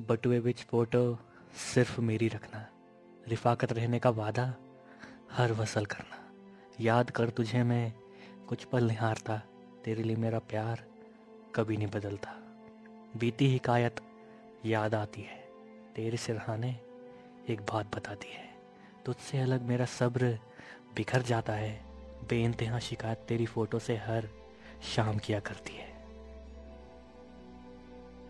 बटुए बिच फ़ोटो सिर्फ़ मेरी रखना। रिफाकत रहने का वादा, हर वसल करना। याद कर तुझे मैं कुछ पल निहारता, तेरे लिए मेरा प्यार कभी नहीं बदलता। बीती हिकायत याद आती है, तेरे सिरहाने एक बात बताती है। तुझसे अलग मेरा सब्र बिखर जाता है बेानतहा शिकायत तेरी फ़ोटो से हर शाम किया करती है।